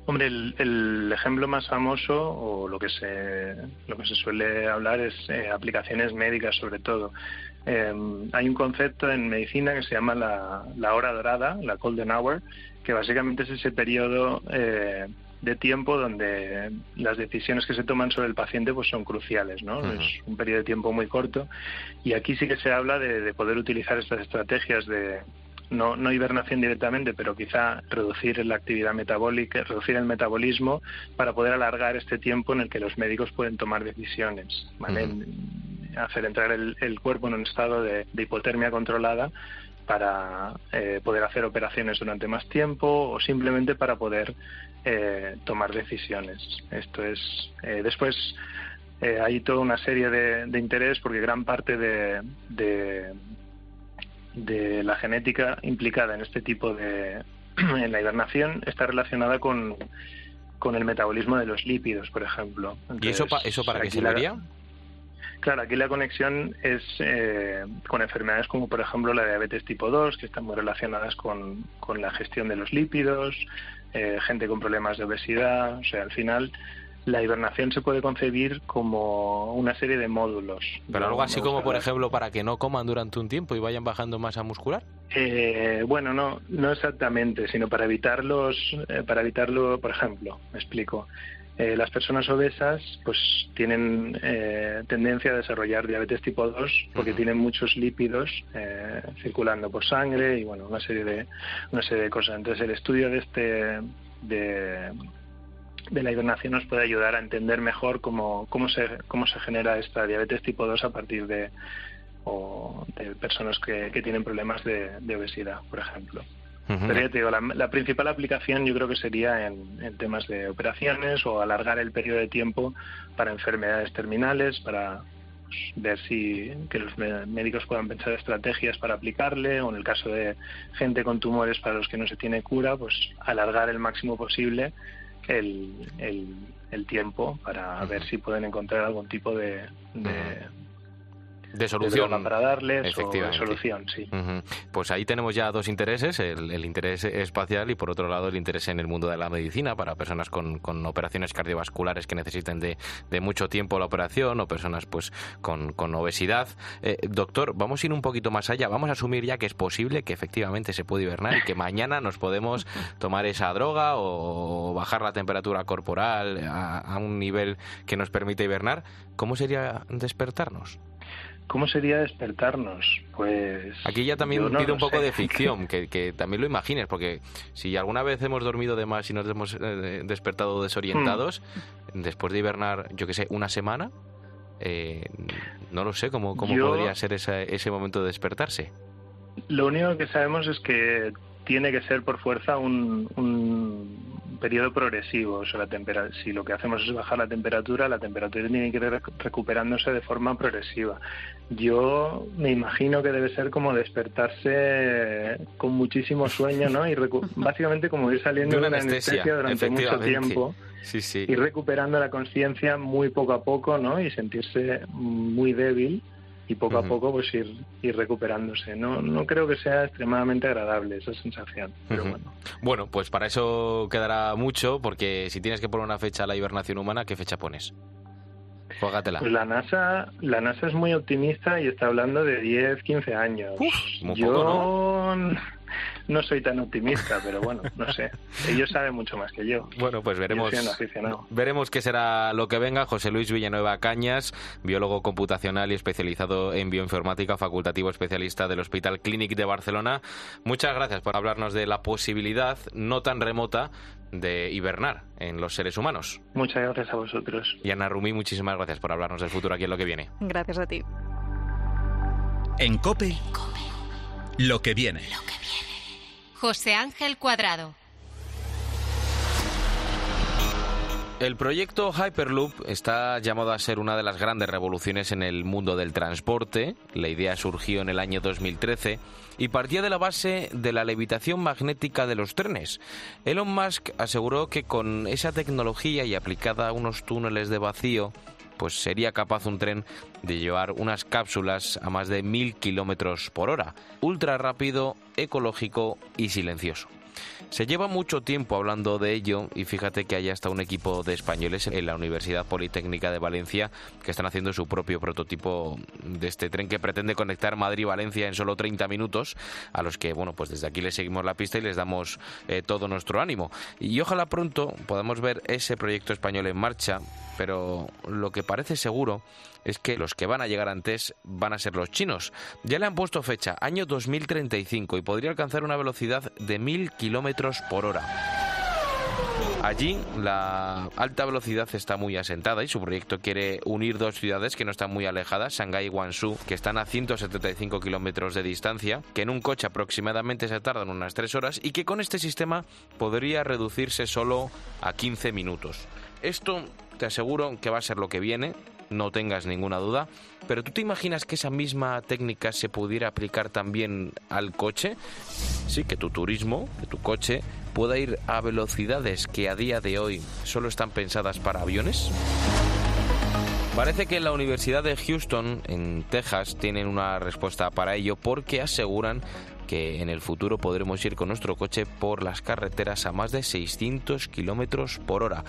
Hombre, el, ejemplo más famoso o lo que se lo que se suele hablar es eh, aplicaciones médicas sobre todo. Em, hay un concepto en medicina que se llama la, hora dorada, la golden hour, que básicamente es ese periodo eh, de tiempo donde las decisiones que se toman sobre el paciente pues son cruciales, ¿no? Es un periodo de tiempo muy corto y aquí sí que se habla de, poder utilizar estas estrategias de no, no hibernación directamente, pero quizá reducir la actividad metabólica, reducir el metabolismo para poder alargar este tiempo en el que los médicos pueden tomar decisiones, ¿vale? Hacer entrar el, cuerpo en un estado de hipotermia controlada para eh, poder hacer operaciones durante más tiempo o simplemente para poder eh, tomar decisiones. Esto es eh, después hay toda una serie de, de interés porque gran parte de, de, la genética implicada en este tipo de (clears throat) en la hibernación está relacionada con, con el metabolismo de los lípidos, por ejemplo. ¿Y eso, eso para qué serviría? Claro, aquí la conexión es eh, con enfermedades como por ejemplo la diabetes tipo 2, que están muy relacionadas con, la gestión de los lípidos, eh, gente con problemas de obesidad, o sea, al final la hibernación se puede concebir como una serie de módulos. Pero algo así como, por ejemplo, para que no coman durante un tiempo y vayan bajando masa muscular. Eh, bueno, no, no exactamente, sino para evitarlos, para evitarlo, por ejemplo, me explico. Eh, las personas obesas pues tienen eh, tendencia a desarrollar diabetes tipo 2 porque tienen muchos lípidos eh, circulando por sangre y bueno una serie de una serie de cosas. Entonces el estudio de este de, la hibernación nos puede ayudar a entender mejor cómo, cómo se cómo se genera esta diabetes tipo 2 a partir de o de personas que, tienen problemas de obesidad por ejemplo pero ya te digo, la, principal aplicación yo creo que sería en, temas de operaciones o alargar el periodo de tiempo para enfermedades terminales, para pues, ver si que los médicos puedan pensar estrategias para aplicarle o en el caso de gente con tumores para los que no se tiene cura, pues alargar el máximo posible el, el, tiempo para ver si pueden encontrar algún tipo de de solución. para darles o de solución, sí. Pues ahí tenemos ya dos intereses, el, interés espacial y por otro lado el interés en el mundo de la medicina para personas con, con operaciones cardiovasculares que necesiten de, de, mucho tiempo la operación o personas pues con, con obesidad. Eh, doctor, vamos a ir un poquito más allá, vamos a asumir ya que es posible que efectivamente se puede hibernar y que mañana nos podemos tomar esa droga o bajar la temperatura corporal a, a un nivel que nos permite hibernar. ¿Cómo sería despertarnos? ¿Cómo sería despertarnos? Pues. Aquí ya también pido un poco de ficción, (laughs) que, también lo imagines, porque si alguna vez hemos dormido de más y nos hemos eh, despertado desorientados, hmm. después de hibernar, yo que sé, una semana, eh, no lo sé cómo, cómo podría ser ese momento de despertarse. Lo único que sabemos es que tiene que ser por fuerza un, un periodo progresivo. O sea, la si lo que hacemos es bajar la temperatura, la temperatura tiene que ir recuperándose de forma progresiva. Yo me imagino que debe ser como despertarse con muchísimo sueño, ¿no? Y (laughs) básicamente como ir saliendo de una, anestesia, durante mucho tiempo. Sí, sí. Y recuperando la conciencia muy poco a poco, ¿no? Y sentirse muy débil y poco a poco pues ir, ir recuperándose. No, no creo que sea extremadamente agradable esa sensación, pero bueno. Bueno, pues para eso quedará mucho, porque si tienes que poner una fecha a la hibernación humana, ¿qué fecha pones? Juégatela. Pues la NASA, la NASA es muy optimista y está hablando de 10, 15 años. Yo no soy tan optimista, pero bueno, no sé. Ellos saben mucho más que yo. Bueno, pues veremos. Veremos qué será lo que venga. José Luis Villanueva Cañas, biólogo computacional y especializado en bioinformática, facultativo especialista del Hospital Clínic de Barcelona. Muchas gracias por hablarnos de la posibilidad no tan remota de hibernar en los seres humanos. Muchas gracias a vosotros. Y Ana Rumi, muchísimas gracias por hablarnos del futuro aquí en lo que viene. Gracias a ti. En COPE, Lo que viene. José Ángel Cuadrado. El proyecto Hyperloop está llamado a ser una de las grandes revoluciones en el mundo del transporte. La idea surgió en el año 2013 y partía de la base de la levitación magnética de los trenes. Elon Musk aseguró que con esa tecnología y aplicada a unos túneles de vacío, pues sería capaz un tren de llevar unas cápsulas a más de mil kilómetros por hora, ultra rápido, ecológico y silencioso. Se lleva mucho tiempo hablando de ello y fíjate que hay hasta un equipo de españoles en la Universidad Politécnica de Valencia que están haciendo su propio prototipo de este tren que pretende conectar Madrid y Valencia en solo 30 minutos, a los que, bueno, pues desde aquí les seguimos la pista y les damos eh, todo nuestro ánimo. Y ojalá pronto podamos ver ese proyecto español en marcha, pero lo que parece seguro es que los que van a llegar antes van a ser los chinos. Ya le han puesto fecha, año 2035, y podría alcanzar una velocidad de 1000 kilómetros por hora. Allí la alta velocidad está muy asentada y su proyecto quiere unir dos ciudades que no están muy alejadas, Shanghái y Guangzhou, que están a 175 kilómetros de distancia, que en un coche aproximadamente se tardan unas 3 horas y que con este sistema podría reducirse solo a 15 minutos. Esto te aseguro que va a ser lo que viene, no tengas ninguna duda. Pero ¿tú te imaginas que esa misma técnica se pudiera aplicar también al coche? Sí, que tu turismo, que tu coche pueda ir a velocidades que a día de hoy solo están pensadas para aviones. Parece que en la Universidad de Houston, en Texas, tienen una respuesta para ello porque aseguran que en el futuro podremos ir con nuestro coche por las carreteras a más de 600 kilómetros por hora.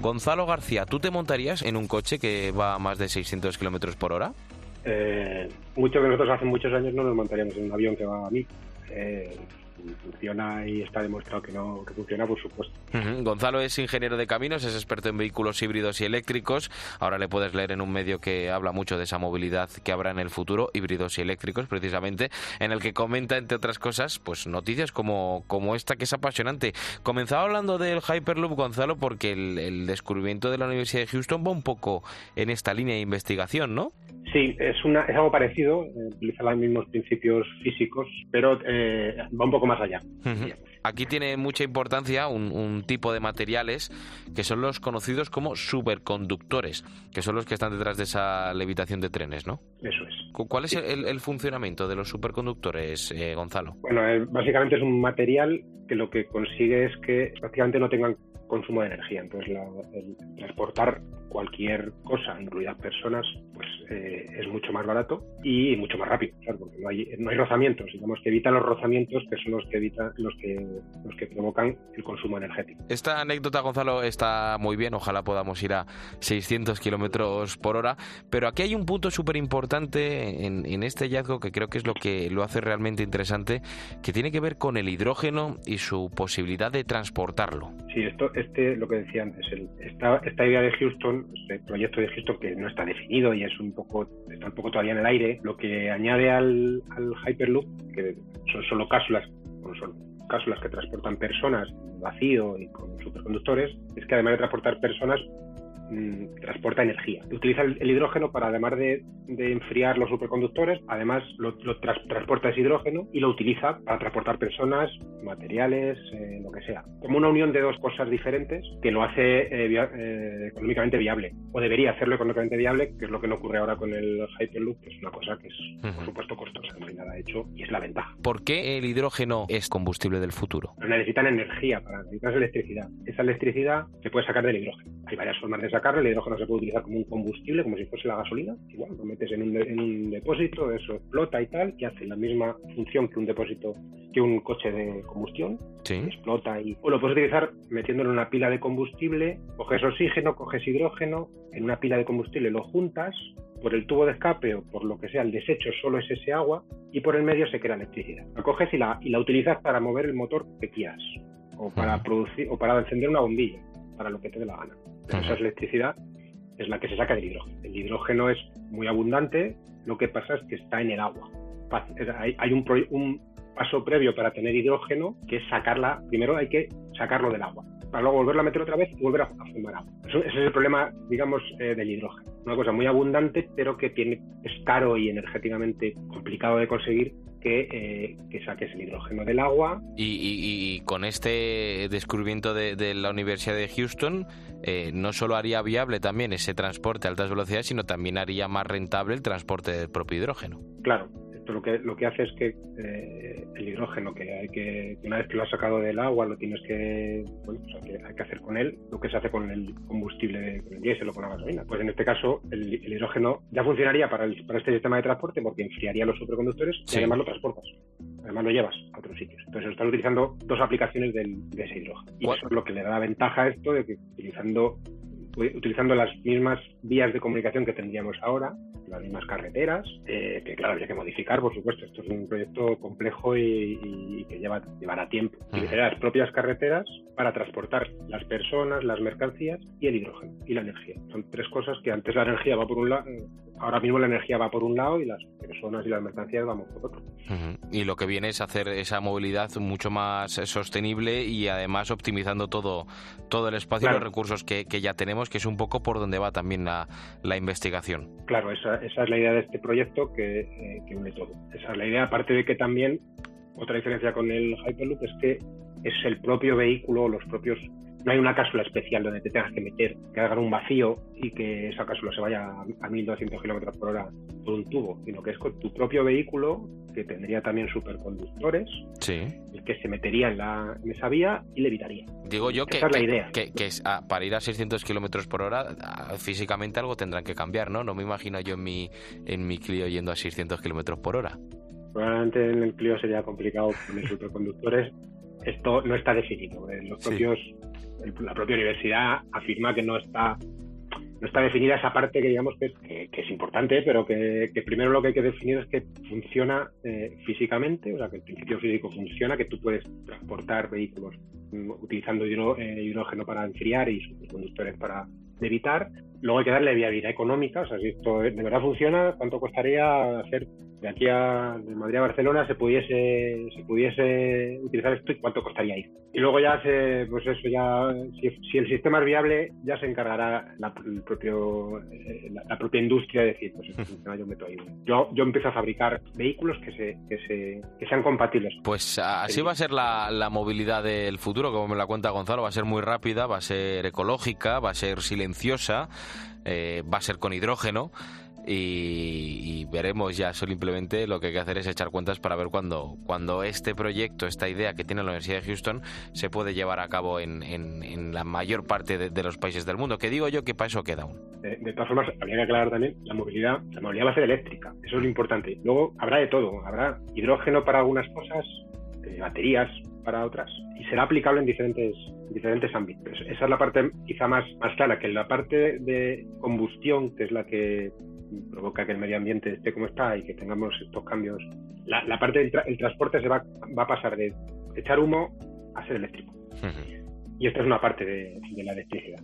Gonzalo García, ¿tú te montarías en un coche que va a más de 600 kilómetros por hora? Eh, muchos de nosotros hace muchos años no nos montaríamos en un avión que va a mí. Funciona y está demostrado que no que funciona, por supuesto. Gonzalo es ingeniero de caminos, es experto en vehículos híbridos y eléctricos. Ahora le puedes leer en un medio que habla mucho de esa movilidad que habrá en el futuro, híbridos y eléctricos, precisamente, en el que comenta, entre otras cosas, pues noticias como, como esta que es apasionante. Comenzaba hablando del Hyperloop, Gonzalo, porque el, el descubrimiento de la Universidad de Houston va un poco en esta línea de investigación, ¿no? Sí, es, una, es algo parecido, eh, utiliza los mismos principios físicos, pero eh, va un poco más allá. Aquí tiene mucha importancia un, tipo de materiales que son los conocidos como superconductores, que son los que están detrás de esa levitación de trenes, ¿no? Eso es. ¿Cuál es el, funcionamiento de los superconductores, eh, Gonzalo? Bueno, básicamente es un material que lo que consigue es que prácticamente no tengan consumo de energía. Entonces, el transportar cualquier cosa, incluidas personas, pues eh, es mucho más barato y mucho más rápido, porque no hay, no hay rozamientos, digamos que evitan los rozamientos que son los que evitan los que los que provocan el consumo energético. Esta anécdota, Gonzalo, está muy bien, ojalá podamos ir a 600 kilómetros por hora, pero aquí hay un punto súper importante en, en este hallazgo que creo que es lo que lo hace realmente interesante, que tiene que ver con el hidrógeno y su posibilidad de transportarlo. Sí, esto, este, lo que decía antes, el, esta, esta idea de Houston, este proyecto de Houston que no está definido y es un poco, está un poco todavía en el aire, lo que añade al, al Hyperloop, que son solo cápsulas, son cápsulas que transportan personas vacío y con superconductores, es que además de transportar personas, Mm, transporta energía. Utiliza el, hidrógeno para, además de, enfriar los superconductores, además lo, transporta ese hidrógeno y lo utiliza para transportar personas, materiales, eh, lo que sea. Como una unión de dos cosas diferentes que lo hace eh, eh, económicamente viable, o debería hacerlo económicamente viable, que es lo que no ocurre ahora con el Hyperloop, que es una cosa que es, por supuesto, costosa, no hay nada hecho y es la ventaja. ¿Por qué el hidrógeno es combustible del futuro? necesitan energía, para necesitar electricidad. Esa electricidad se puede sacar del hidrógeno. Hay varias formas de sacarlo, el hidrógeno se puede utilizar como un combustible, como si fuese la gasolina, igual, lo metes en un, en un depósito, eso explota y tal, y hace la misma función que un depósito, que un coche de combustión, explota y... O lo puedes utilizar metiéndolo en una pila de combustible, coges oxígeno, coges hidrógeno, en una pila de combustible lo juntas, por el tubo de escape o por lo que sea, el desecho solo es ese agua, y por el medio se crea electricidad. La coges y la, y la utilizas para mover el motor que quieras, o para producir, o para encender una bombilla, para lo que te dé la gana esa electricidad es la que se saca del hidrógeno. El hidrógeno es muy abundante, lo que pasa es que está en el agua. Hay, un, un paso previo para tener hidrógeno, que es sacarla, primero hay que sacarlo del agua, para luego volverla a meter otra vez y volver a, formar agua. ese es el problema, digamos, eh, del hidrógeno. Una cosa muy abundante, pero que tiene, es caro y energéticamente complicado de conseguir que, eh, que saques el hidrógeno del agua. Y, con este descubrimiento de, la Universidad de Houston, eh, no solo haría viable también ese transporte a altas velocidades, sino también haría más rentable el transporte del propio hidrógeno. Claro, lo que, lo que hace es que eh, el hidrógeno, que hay que, una vez que lo has sacado del agua, lo tienes que, bueno, que hay que hacer con él lo que se hace con el combustible, con el diésel o con la gasolina. Pues en este caso, el, hidrógeno ya funcionaría para, para este sistema de transporte porque enfriaría los superconductores y además lo transportas. además lo llevas a otros sitios. Entonces están utilizando dos aplicaciones del, de ese hidrógeno. Y eso es lo que le da la ventaja a esto de que utilizando utilizando las mismas vías de comunicación que tendríamos ahora, las mismas carreteras, eh, que claro, habría que modificar, por supuesto. Esto es un proyecto complejo y, que lleva, llevará tiempo. Utilizará las propias carreteras para transportar las personas, las mercancías y el hidrógeno y la energía. Son tres cosas que antes la energía va por un lado, ahora mismo la energía va por un lado y las personas y las mercancías vamos por otro. Y lo que viene es hacer esa movilidad mucho más sostenible y además optimizando todo, todo el espacio y los recursos que, que, ya tenemos, que es un poco por donde va también la, la investigación. Claro, esa, esa, es la idea de este proyecto que, eh, que une todo. Esa es la idea, aparte de que también otra diferencia con el Hyperloop es que es el propio vehículo, los propios no hay una cápsula especial donde te tengas que meter, que hagan un vacío y que esa cápsula se vaya a 1200 kilómetros por hora por un tubo, sino que es con tu propio vehículo que tendría también superconductores, sí. el que se metería en, la, en esa vía y le evitaría. Digo yo que, es la idea. que, ah, para ir a 600 kilómetros por hora, ah, físicamente algo tendrán que cambiar, ¿no? No me imagino yo en mi, en mi Clio yendo a 600 kilómetros por hora. Probablemente en el Clio sería complicado poner superconductores. Esto no está definido. Los propios la propia universidad afirma que no está no está definida esa parte que digamos que, es importante, pero que, primero lo que hay que definir es que funciona eh, físicamente, o sea, que el principio físico funciona, que tú puedes transportar vehículos mm, utilizando eh, hidrógeno para enfriar y conductores para evitar. Luego hay que darle viabilidad económica, o sea, si esto de verdad funciona, ¿cuánto costaría hacer de aquí a de Madrid a Barcelona se pudiese se pudiese utilizar esto y cuánto costaría ir. Y luego ya se, pues eso ya si, el sistema es viable ya se encargará la, el propio eh, la, propia industria de decir pues (laughs) yo meto ahí. Yo yo empiezo a fabricar vehículos que se que se que sean compatibles. Pues así va a ser la, la movilidad del futuro, como me la cuenta Gonzalo, va a ser muy rápida, va a ser ecológica, va a ser silenciosa, eh, va a ser con hidrógeno y, veremos ya simplemente lo que hay que hacer es echar cuentas para ver cuándo cuando este proyecto, esta idea que tiene la Universidad de Houston se puede llevar a cabo en, en, la mayor parte de, los países del mundo. Que digo yo que para eso queda aún. De, todas formas, habría que aclarar también la movilidad. La movilidad va a ser eléctrica, eso es lo importante. Luego habrá de todo, habrá hidrógeno para algunas cosas, eh, baterías para otras y será aplicable en diferentes diferentes ámbitos. Esa es la parte quizá más, más clara, que la parte de combustión, que es la que provoca que el medio ambiente esté como está y que tengamos estos cambios. La, parte del transporte se va, va a pasar de echar humo a ser eléctrico. Y esta es una parte de, la electricidad.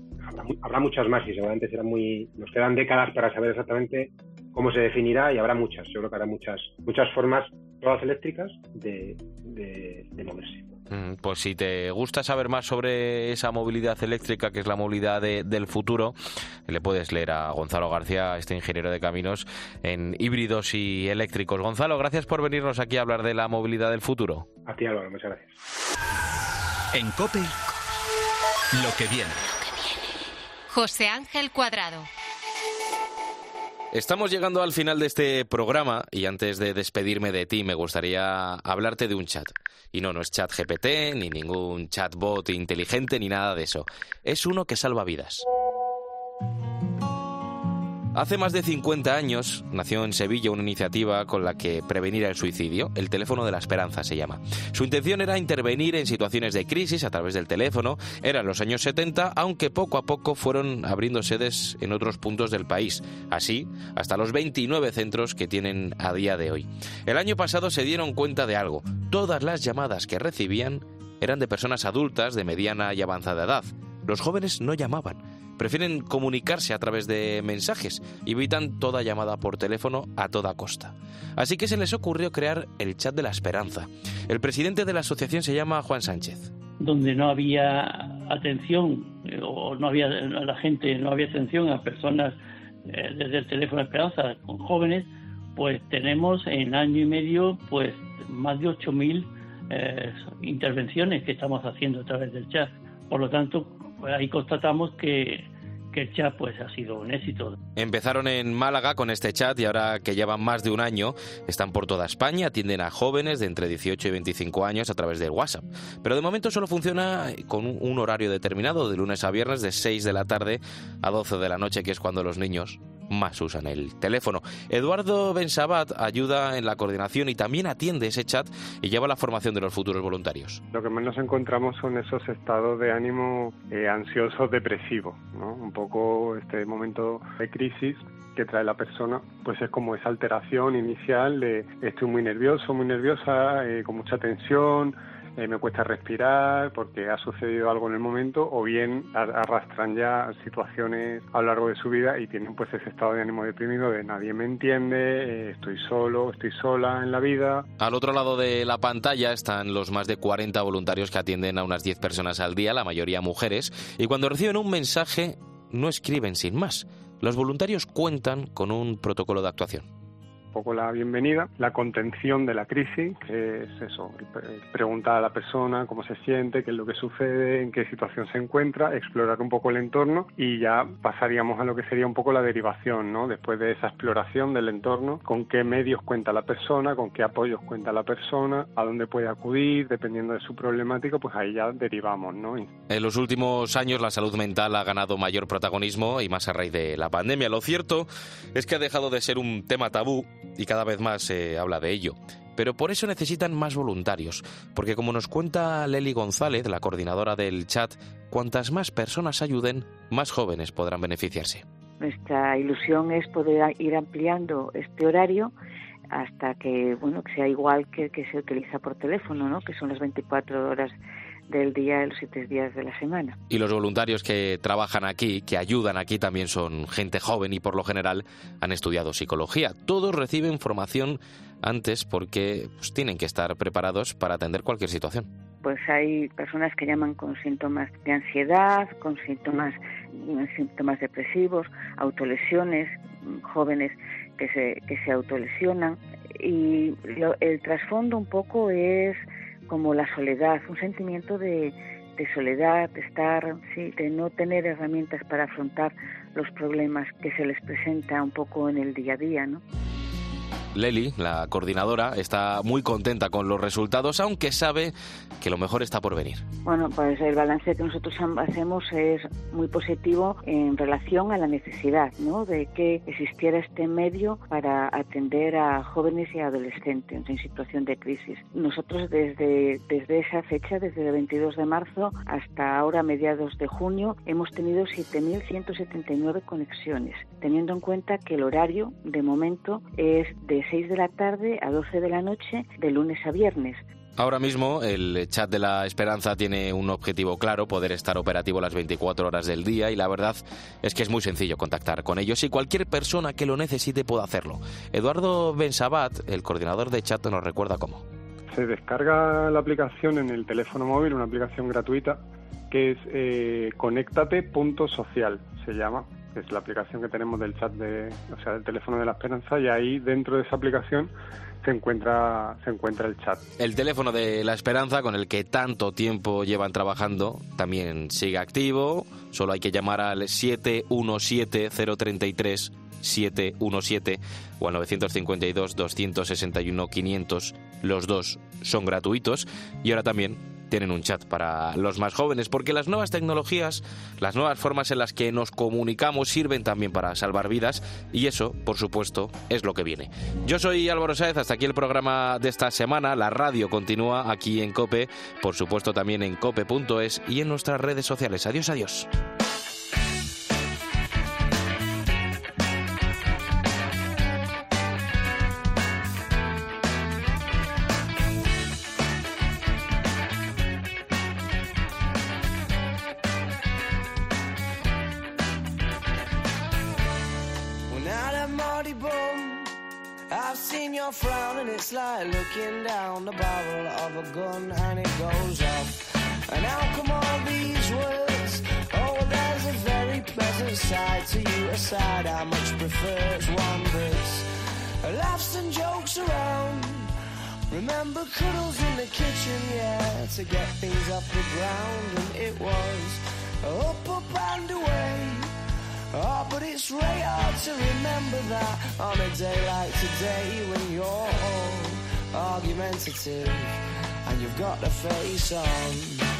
Habrá, muchas más y seguramente serán muy. Nos quedan décadas para saber exactamente cómo se definirá y habrá muchas. Seguro que habrá muchas, muchas formas, todas eléctricas, de, de moverse. Mm, pues si te gusta saber más sobre esa movilidad eléctrica, que es la movilidad del futuro, le puedes leer a Gonzalo García, este ingeniero de caminos, en híbridos y eléctricos. Gonzalo, gracias por venirnos aquí a hablar de la movilidad del futuro. A ti, Álvaro, muchas gracias. En COPE, lo que viene. José Ángel Cuadrado. Estamos llegando al final de este programa y antes de despedirme de ti me gustaría hablarte de un chat. Y no, no es chat GPT, ni ningún chatbot inteligente, ni nada de eso. Es uno que salva vidas. Hace más de 50 años nació en Sevilla una iniciativa con la que prevenir el suicidio, el teléfono de la esperanza se llama. Su intención era intervenir en situaciones de crisis a través del teléfono, eran los años 70, aunque poco a poco fueron abriendo sedes en otros puntos del país, así hasta los 29 centros que tienen a día de hoy. El año pasado se dieron cuenta de algo, todas las llamadas que recibían eran de personas adultas de mediana y avanzada edad. Los jóvenes no llamaban Prefieren comunicarse a través de mensajes evitan toda llamada por teléfono a toda costa. Así que se les ocurrió crear el chat de la esperanza. El presidente de la asociación se llama Juan Sánchez. Donde no había atención eh, o no había la gente no había atención a personas eh, desde el teléfono de esperanza con jóvenes, pues tenemos en año y medio pues más de 8.000 eh, intervenciones que estamos haciendo a través del chat. Por lo tanto, pues ahí constatamos que, el chat pues ha sido un éxito. Empezaron en Málaga con este chat y ahora que llevan más de un año están por toda España, atienden a jóvenes de entre 18 y 25 años a través del WhatsApp. Pero de momento solo funciona con un horario determinado, de lunes a viernes de 6 de la tarde a 12 de la noche, que es cuando los niños más usan el teléfono. Eduardo Bensabat ayuda en la coordinación y también atiende ese chat y lleva la formación de los futuros voluntarios. Lo que más nos encontramos son esos estados de ánimo eh, ansiosos, depresivos, ¿no? Un poco este momento de crisis que trae la persona, pues es como esa alteración inicial de estoy muy nervioso, muy nerviosa, eh, con mucha tensión, eh, me cuesta respirar porque ha sucedido algo en el momento o bien arrastran ya situaciones a lo largo de su vida y tienen pues ese estado de ánimo deprimido de nadie me entiende, eh, estoy solo, estoy sola en la vida. Al otro lado de la pantalla están los más de 40 voluntarios que atienden a unas 10 personas al día, la mayoría mujeres, y cuando reciben un mensaje no escriben sin más. Los voluntarios cuentan con un protocolo de actuación poco la bienvenida, la contención de la crisis, que es eso, preguntar a la persona cómo se siente, qué es lo que sucede, en qué situación se encuentra, explorar un poco el entorno y ya pasaríamos a lo que sería un poco la derivación, ¿no? Después de esa exploración del entorno, con qué medios cuenta la persona, con qué apoyos cuenta la persona, a dónde puede acudir, dependiendo de su problemática, pues ahí ya derivamos, ¿no? En los últimos años la salud mental ha ganado mayor protagonismo y más a raíz de la pandemia. Lo cierto es que ha dejado de ser un tema tabú y cada vez más se habla de ello. Pero por eso necesitan más voluntarios, porque como nos cuenta Leli González, la coordinadora del chat, cuantas más personas ayuden, más jóvenes podrán beneficiarse. Nuestra ilusión es poder ir ampliando este horario hasta que bueno que sea igual que el que se utiliza por teléfono, ¿no? que son las 24 horas del día de los siete días de la semana. Y los voluntarios que trabajan aquí, que ayudan aquí, también son gente joven y por lo general han estudiado psicología. Todos reciben formación antes porque pues, tienen que estar preparados para atender cualquier situación. Pues hay personas que llaman con síntomas de ansiedad, con síntomas, síntomas depresivos, autolesiones, jóvenes que se, que se autolesionan. Y el trasfondo un poco es como la soledad, un sentimiento de, de soledad, de estar, sí, de no tener herramientas para afrontar los problemas que se les presenta un poco en el día a día, ¿no? Leli, la coordinadora, está muy contenta con los resultados, aunque sabe que lo mejor está por venir. Bueno, pues el balance que nosotros hacemos es muy positivo en relación a la necesidad ¿no? de que existiera este medio para atender a jóvenes y adolescentes en situación de crisis. Nosotros desde, desde esa fecha, desde el 22 de marzo hasta ahora mediados de junio, hemos tenido 7.179 conexiones, teniendo en cuenta que el horario de momento es de 6 de la tarde a 12 de la noche, de lunes a viernes. Ahora mismo el chat de la Esperanza tiene un objetivo claro, poder estar operativo las 24 horas del día y la verdad es que es muy sencillo contactar con ellos y cualquier persona que lo necesite puede hacerlo. Eduardo Bensabat, el coordinador de chat, nos recuerda cómo. Se descarga la aplicación en el teléfono móvil, una aplicación gratuita que es eh, conéctate.social, se llama es la aplicación que tenemos del chat de, o sea, del teléfono de la Esperanza y ahí dentro de esa aplicación se encuentra se encuentra el chat. El teléfono de la Esperanza con el que tanto tiempo llevan trabajando también sigue activo, solo hay que llamar al 717 033 717 o al 952 261 500. Los dos son gratuitos y ahora también tienen un chat para los más jóvenes, porque las nuevas tecnologías, las nuevas formas en las que nos comunicamos sirven también para salvar vidas y eso, por supuesto, es lo que viene. Yo soy Álvaro Sáez, hasta aquí el programa de esta semana. La radio continúa aquí en Cope, por supuesto también en cope.es y en nuestras redes sociales. Adiós, adiós. It's like looking down the barrel of a gun and it goes off. And how come all these words? Oh, there's a very pleasant side to you, a side I much prefer. It's one that's laughs and jokes around. Remember cuddles in the kitchen, yeah, to get things off the ground. And it was up, up and away. Oh, but it's really hard to remember that on a day like today when you're all argumentative and you've got a face on.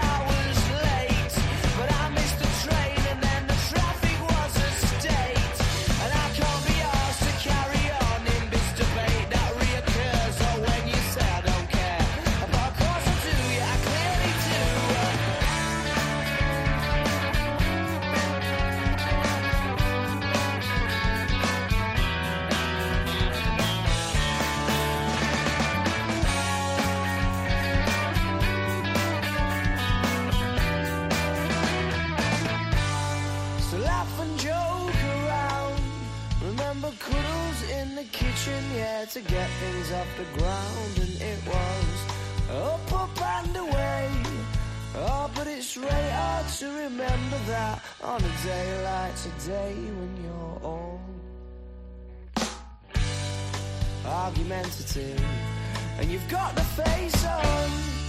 day like today when you're all argumentative and you've got the face on.